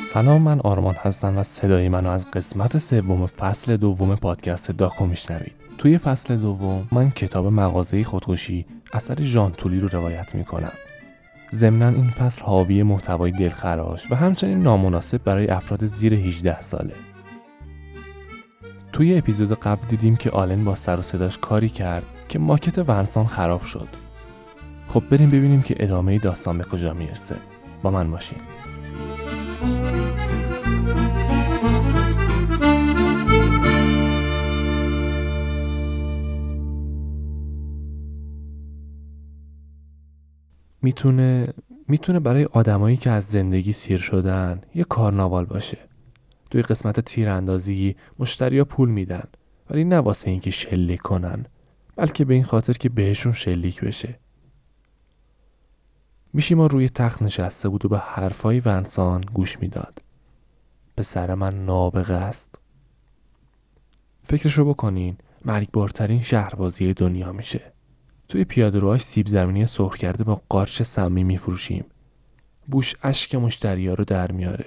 سلام من آرمان هستم و صدای منو از قسمت سوم فصل دوم پادکست داکو میشنوید. توی فصل دوم من کتاب مغازه خودکشی اثر ژان تولی رو روایت می‌کنم. ضمنا این فصل حاوی محتوای دلخراش و همچنین نامناسب برای افراد زیر 18 ساله. توی اپیزود قبل دیدیم که آلن با سر و صداش کاری کرد که ماکت ونسان خراب شد. خب بریم ببینیم که ادامه داستان به کجا می‌رسه. با من باشین. می‌تونه می‌تونه برای آدمایی که از زندگی سیر شدن یه کارناوال باشه. توی قسمت تیراندازی مشتریا پول میدن ولی نه واسه اینکه شلیک کنن بلکه به این خاطر که بهشون شلیک بشه. میشیما روی تخت نشسته بود و به حرفای ونسان گوش می‌داد. پسر من نابغه است. فکرشو بکنین مرگبارترین شهربازی دنیا میشه. توی پیاده روهاش سیب زمینی سرخ کرده با قارچ سمی میفروشیم. بوش اشک مشتریا رو در میاره.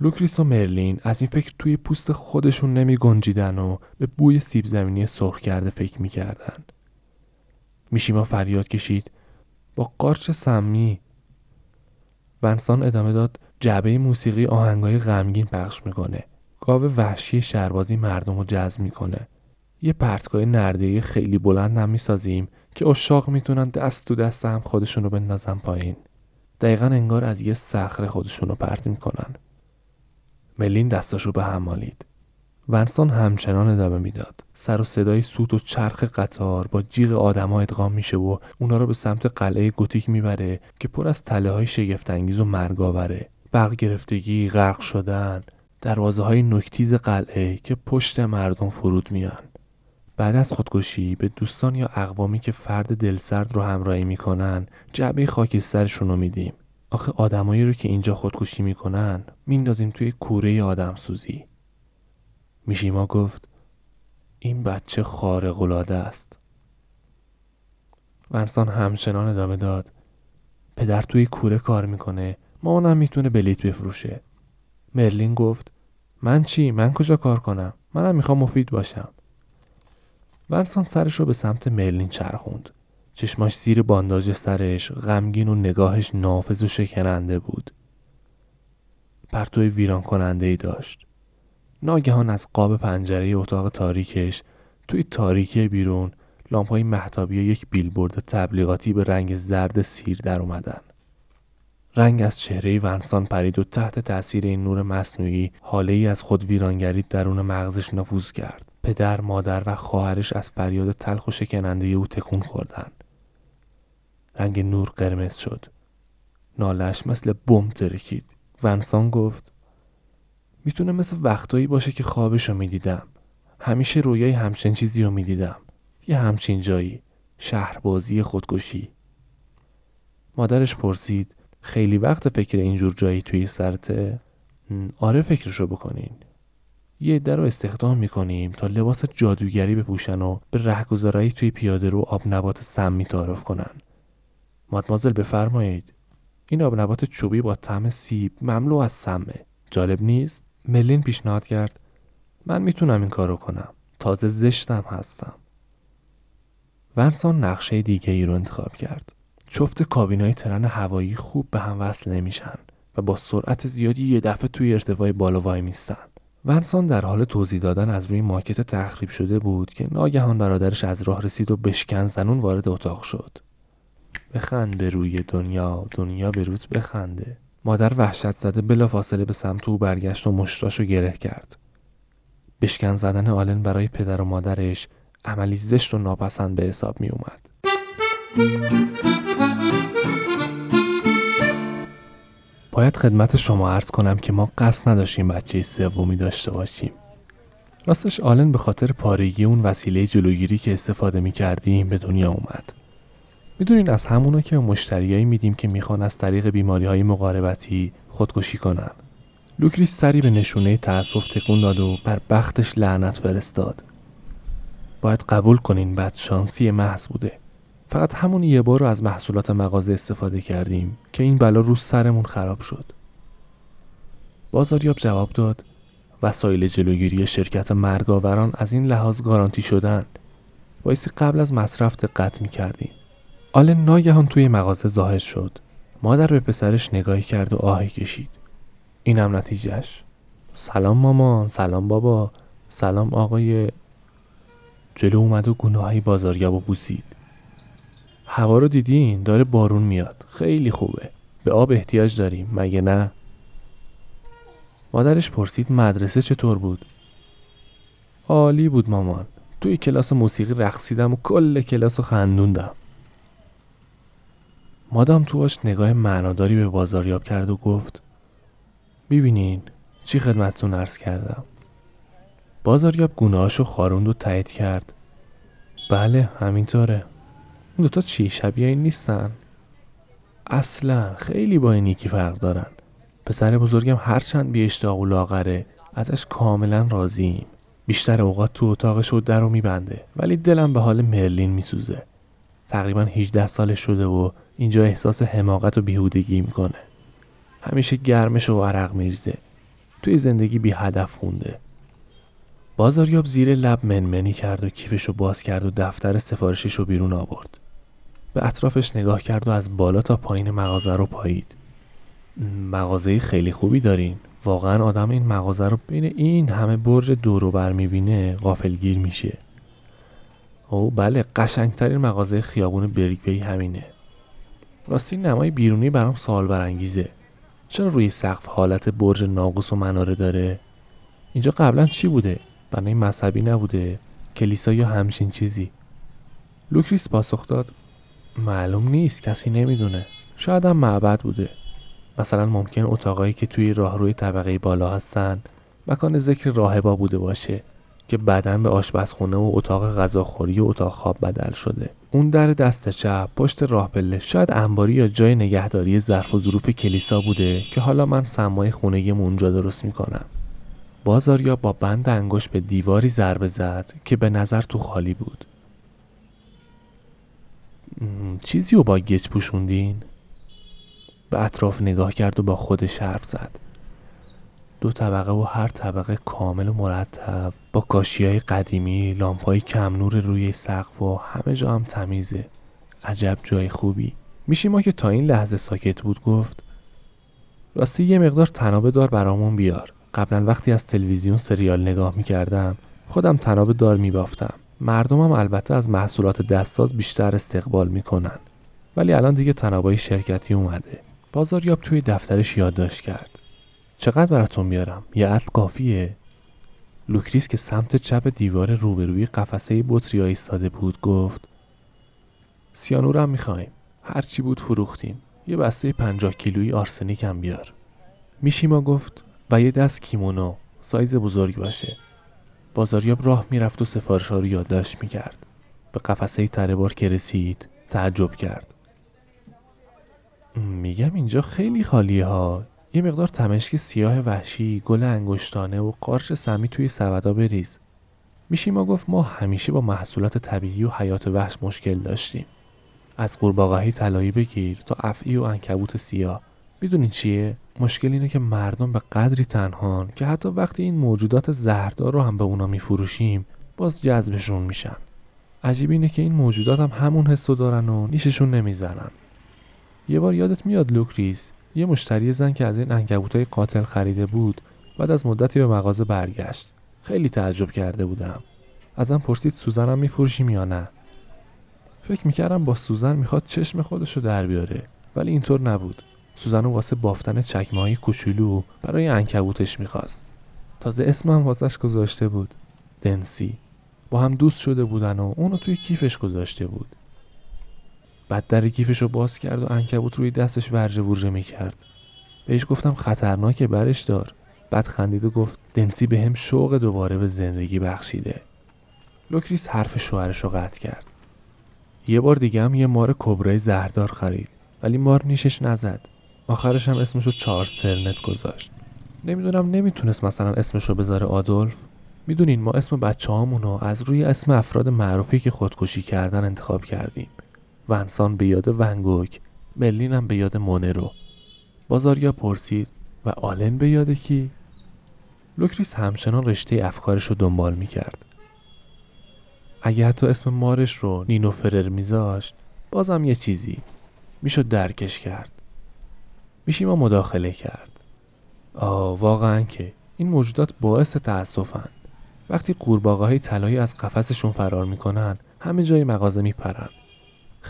لوکریس و مرلین از این فکر توی پوست خودشون نمی گنجیدن و به بوی سیب زمینی سرخ کرده فکر می‌کردن. میشیما فریاد کشید. با قارچ سمی. ونسان ادامه داد جعبه موسیقی آهنگای غمگین پخش می‌کنه. گاو وحشی شهربازی مردم رو جذب می‌کنه. یه پرتگاه نرده خیلی بلند هم می‌سازیم که اشاق می‌تونن دست تو دست هم خودشون رو بندازن پایین. دقیقا انگار از یه صخره خودشون رو پرت می‌کنن. ملین دستاشو به هم مالید. ونسان همچنان ادامه می‌داد. سر و صدای سوت و چرخ قطار با جیغ آدما ادغام میشه و اونا رو به سمت قلعه گوتیک می‌بره که پر از تله های شگفتانگیز و مرگاوره برق گرفتگی غرق شدن دروازه های نکتیز قلعه که پشت مردم فرود میان. بعد از خودکشی به دوستان یا اقوامی که فرد دلسرد رو همراهی می‌کنن جعبه خاکسترشون رو میدیم. آخه آدمایی رو که اینجا خودکشی می‌کنن میندازیم توی کوره آدم سوزی میشیما گفت این بچه خارق العاده است. ورسان همچنان ادامه داد پدر توی کوره کار می‌کنه مامانم می‌تونه بلیت بفروشه. مرلین گفت من چی؟ من کجا کار کنم؟ منم می‌خوام مفید باشم. ورسان سرش رو به سمت مرلین چرخوند. چشماش زیر بانداج سرش غمگین و نگاهش نافذ و شکننده بود. پرتوی ویران کننده ای داشت. ناگهان از قاب پنجره اتاق تاریکش توی تاریکی بیرون لامپای محتابی یک بیلبورد تبلیغاتی به رنگ زرد سیر در اومدن. رنگ از چهره ونسان پرید و تحت تاثیر این نور مصنوعی حاله ای از خود ویرانگری درون مغزش نفوذ کرد. پدر، مادر و خواهرش از فریاد تلخ و شکننده او تکون خوردن. رنگ نور قرمز شد. نالش مثل بم ترکید. ونسان گفت می‌تونه مثل وقتایی باشه که خوابشو می‌دیدم. همیشه رویای همچین چیزی رو می‌دیدم. یه همچین جایی. شهربازی خودکشی. مادرش پرسید خیلی وقت فکر اینجور جایی توی سرته؟ آره فکرشو بکنین. یه عده رو استخدام می‌کنیم تا لباس جادوگری بپوشن و به رهگذرایی توی پیاده رو آب نبات سمی تعارف کنن. مادمازل بفرمایید. این آب نبات چوبی با طعم سیب مملو از سمه. جالب نیست؟ ملین پیشنهاد کرد من می‌تونم این کارو کنم. تازه زشتم هستم. ورسان نقشه دیگه ای رو انتخاب کرد. چفت کابینای ترن هوایی خوب به هم وصل نمیشن و با سرعت زیادی یه دفعه توی ارتفاع بالا وای میستن. ورسان در حال توضیح دادن از روی ماکت تخریب شده بود که ناگهان برادرش از راه رسید و بشکن زنون وارد اتاق شد. بخند به روی دنیا دنیا به روز بخنده مادر وحشت زده بلا فاصله به سمت او برگشت و مشتاشو گره کرد. بشکن زدن آلن برای پدر و مادرش عملی زشت و ناپسند به حساب می اومد. باید خدمت شما عرض کنم که ما قصد نداشتیم بچه سومی داشته باشیم. راستش آلن به خاطر پارگی اون وسیله جلوگیری که استفاده می کردیم به دنیا اومد. می‌دونین از همونو که به مشتریایی میدیم که می‌خوان از طریق بیماری های مقاربتی خودکشی کنن. لوکریس سری به نشونه تأسف تکون داد و بر بختش لعنت فرستاد. باید قبول کنین بد شانسی محض بوده. فقط همون یه بار رو از محصولات مغازه استفاده کردیم که این بلا رو سرمون خراب شد. بازاریاب جواب داد وسایل جلوگیری شرکت مرگاوران از این لحاظ گارانتی شدن. بایستی قبل از مصرف دقت می‌کردیم آل ناگهان توی مغازه ظاهر شد. مادر به پسرش نگاهی کرد و آهی کشید. اینم نتیجهش. سلام مامان سلام بابا. سلام آقای. جلو اومد و گناهی بازاریاب و بوسید. هوا رو دیدین؟ داره بارون میاد. خیلی خوبه. به آب احتیاج داریم. مگه نه؟ مادرش پرسید مدرسه چطور بود؟ عالی بود مامان. توی کلاس موسیقی رقصیدم و کل کلاس رو خندوندم. مادام تواش نگاه معناداری به بازاریاب کرد و گفت ببینین چی خدمتتون عرض کردم. بازاریاب گناهاشو خاروند و تایید کرد. بله همینطوره. اون دوتا چی شبیه این نیستن. اصلا خیلی با این یکی فرق دارن. پسر بزرگم هرچند بی اشتاق و لاغره ازش کاملا راضیم بیشتر اوقات تو اتاقش رو در رو میبنده ولی دلم به حال مرلین میسوزه. تقریبا 18 سالش شده و اینجا احساس حماقت و بیهودگی می‌کنه. همیشه گرمش و عرق میریزه. توی زندگی بی هدف خونده بازاریاب زیر لب منمنی کرد و کیفش رو باز کرد و دفتر سفارشش رو بیرون آورد. به اطرافش نگاه کرد و از بالا تا پایین مغازه رو پایید. مغازه خیلی خوبی دارین. واقعا آدم این مغازه رو بین این همه برج دورو بر می‌بینه غافلگیر میشه. اوه بله قشنگترین مغازه خیابون برگووا همینه. راستی نمای بیرونی برام سوال برانگیزه. چرا روی سقف حالت برج ناقص و مناره داره؟ اینجا قبلا چی بوده؟ بنای مذهبی نبوده؟ کلیسا یا همچین چیزی؟ لوکریس پاسخ داد معلوم نیست کسی نمی‌دونه. شاید هم معبد بوده. مثلا ممکن اتاقایی که توی راهروی طبقه بالا هستن مکان ذکر راهبا بوده باشه. که بعدا به آشپزخونه و اتاق غذاخوری و اتاق خواب بدل شده. اون در دست چپ پشت راه پله شاید انباری یا جای نگهداری ظرف و ظروف کلیسا بوده که حالا من سمای خونه اونجا درست می‌کنم. بازاریا با بند انگشت به دیواری ضربه زد که به نظر تو خالی بود. چیزی رو با گچ پوشوندین؟ به اطراف نگاه کرد و با خودش حرف زد. دو طبقه و هر طبقه کامل و مرتب. با کاشی های قدیمی لامپای کم نور روی سقف و همه جا هم تمیزه. عجب جای خوبی. ما که تا این لحظه ساکت بود گفت راستی یه مقدار تنابه دار برامون بیار. قبلا وقتی از تلویزیون سریال نگاه می‌کردم خودم تنابه دار میبافتم. مردمم البته از محصولات دستساز بیشتر استقبال می‌کنن. ولی الان دیگه تنابای شرکتی اومده. بازاریاب توی دفترش یادداشت کرد. چقدر براتون بیارم یه عطر کافیه. لوکریس که سمت چپ دیوار روبروی قفسه بطری ایستاده بود گفت سیانور هم می‌خوایم. هرچی بود فروختیم. یه بسته پنجاه کیلویی آرسنیک هم بیار. میشیما گفت و یه دست کیمونو. سایز بزرگ باشه. بازاریاب راه می‌رفت و سفارش ها رو یادداشت می‌کرد. به قفسه تره بار که رسید تعجب کرد. میگم اینجا خیلی خالیه ها. یه مقدار تمشک سیاه وحشی گل انگشتانه و قارچ سمی توی سبدا بریز. میشیما گفت ما همیشه با محصولات طبیعی و حیات وحش مشکل داشتیم. از قورباغهی طلایی بگیر تا افعی و انکبوت سیاه. می‌دونین چیه؟ مشکل اینه که مردم به قدری تنهان که حتی وقتی این موجودات زهردار رو هم به اونا میفروشیم باز جذبشون میشن. عجیب اینه که این موجودات هم همون حسو دارن و نیششون نمی‌زنن. یه بار یادت میاد لوکریس یه مشتری زن که از این عنکبوتای قاتل خریده بود بعد از مدتی به مغازه برگشت. خیلی تعجب کرده بودم. ازم پرسید سوزنم میفروشیم یا نه. فکر می‌کردم با سوزن می‌خواد چشم خودشو در بیاره ولی اینطور نبود. سوزن واسه بافتن چکمه های کوچولو برای انکبوتش می‌خواست. تازه اسمم واسش گذاشته بود. دنسی. با هم دوست شده بودن و اونو توی کیفش گذاشته بود. بعد در کیفش رو باز کرد و انکبوت روی دستش ورژه ورژه می‌کرد. بهش گفتم خطرناکه برش دار. بعد خندید و گفت دنسی به هم شوق دوباره به زندگی بخشیده. لوکریس حرف شوهرش رو قطع کرد. یه بار دیگه هم یه مار کبرای زهردار خرید ولی مار نیشش نزد. آخرش هم اسمشو چارلز ترنت گذاشت. نمی‌دونم نمی‌تونست مثلا اسمشو بذاره آدولف. می‌دونین ما اسم بچه از روی اسم افراد معروفی که خودکشی کردن انتخاب کردیم. ونسان به یاد ون‌گوگ مرلین هم به یاد مونرو. بازاریاب پرسید و آلن به یاد کی؟ لوکریس همچنان رشته افکارش رو دنبال می‌کرد. اگه حتی اسم مارش رو نینو فرر میذاشت بازم یه چیزی می‌شد درکش کرد. میشیما مداخله کرد. آه واقعا که این موجودات باعث تأسفن. وقتی قورباغه های طلایی از قفسشون فرار می‌کنن همه جای مغازه میپرن.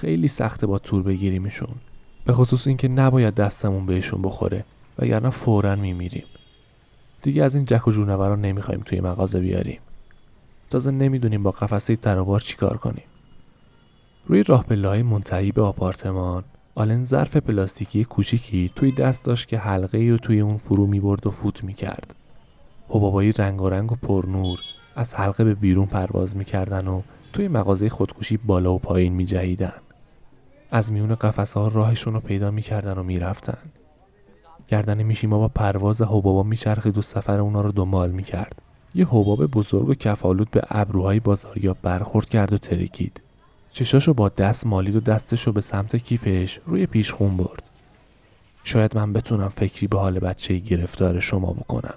خیلی سخته با تور بگیریمشون. به خصوص اینکه نباید دستمون بهشون بخوره وگرنه فورا میمیریم. دیگه از این جک و جونورا نمی‌خوایم توی مغازه بیاریم. تازه نمی‌دونیم با قفسه ترابار چیکار کنیم. روی راه پله منتهی به آپارتمان آلن ظرف پلاستیکی کوچیکی توی دست داشت که حلقه رو توی اون فرو می‌برد و فوت می‌کرد. حبابایی رنگ و رنگ و پرنور از حلقه به بیرون پرواز می‌کردن و توی مغازه خودکشی بالا و پایین میجهیدن. از میون قفسه ها راهشون رو پیدا می‌کردن و می‌رفتن. گردن میشیما با پرواز حبابا میچرخید و سفر اونا رو دنبال می‌کرد. یه حباب بزرگ و کفالود به ابروهای بازاریا برخورد کرد و ترکید. چشاشو با دست مالید و دستشو به سمت کیفش روی پیشخون برد. شاید من بتونم فکری به حال بچه گرفتار شما بکنم.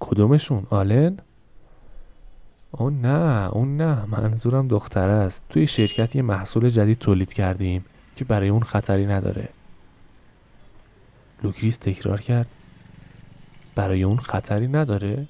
کدومشون؟ آلن؟ اون نه اون نه. منظورم دختره است. توی شرکت یه محصول جدید تولید کردیم که برای اون خطری نداره. لوکریس تکرار کرد. برای اون خطری نداره؟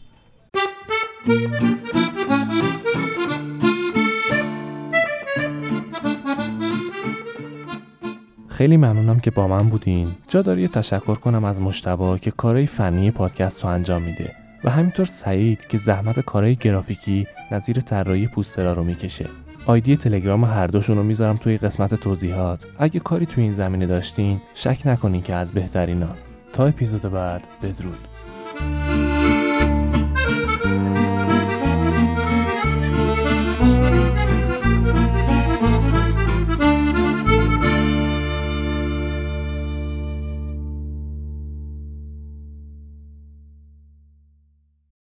خیلی ممنونم که با من بودین. جا داری تشکر کنم از مشتبا که کارهای فنی پادکست رو انجام میده. و همینطور سعید که زحمت کارهای گرافیکی نظیر طراحی پوسترا رو می‌کشه. آیدی تلگرام هر دوشون رو می‌ذارم توی قسمت توضیحات. اگه کاری توی این زمینه داشتین شک نکنین که از بهترینان تا اپیزود بعد بدرود.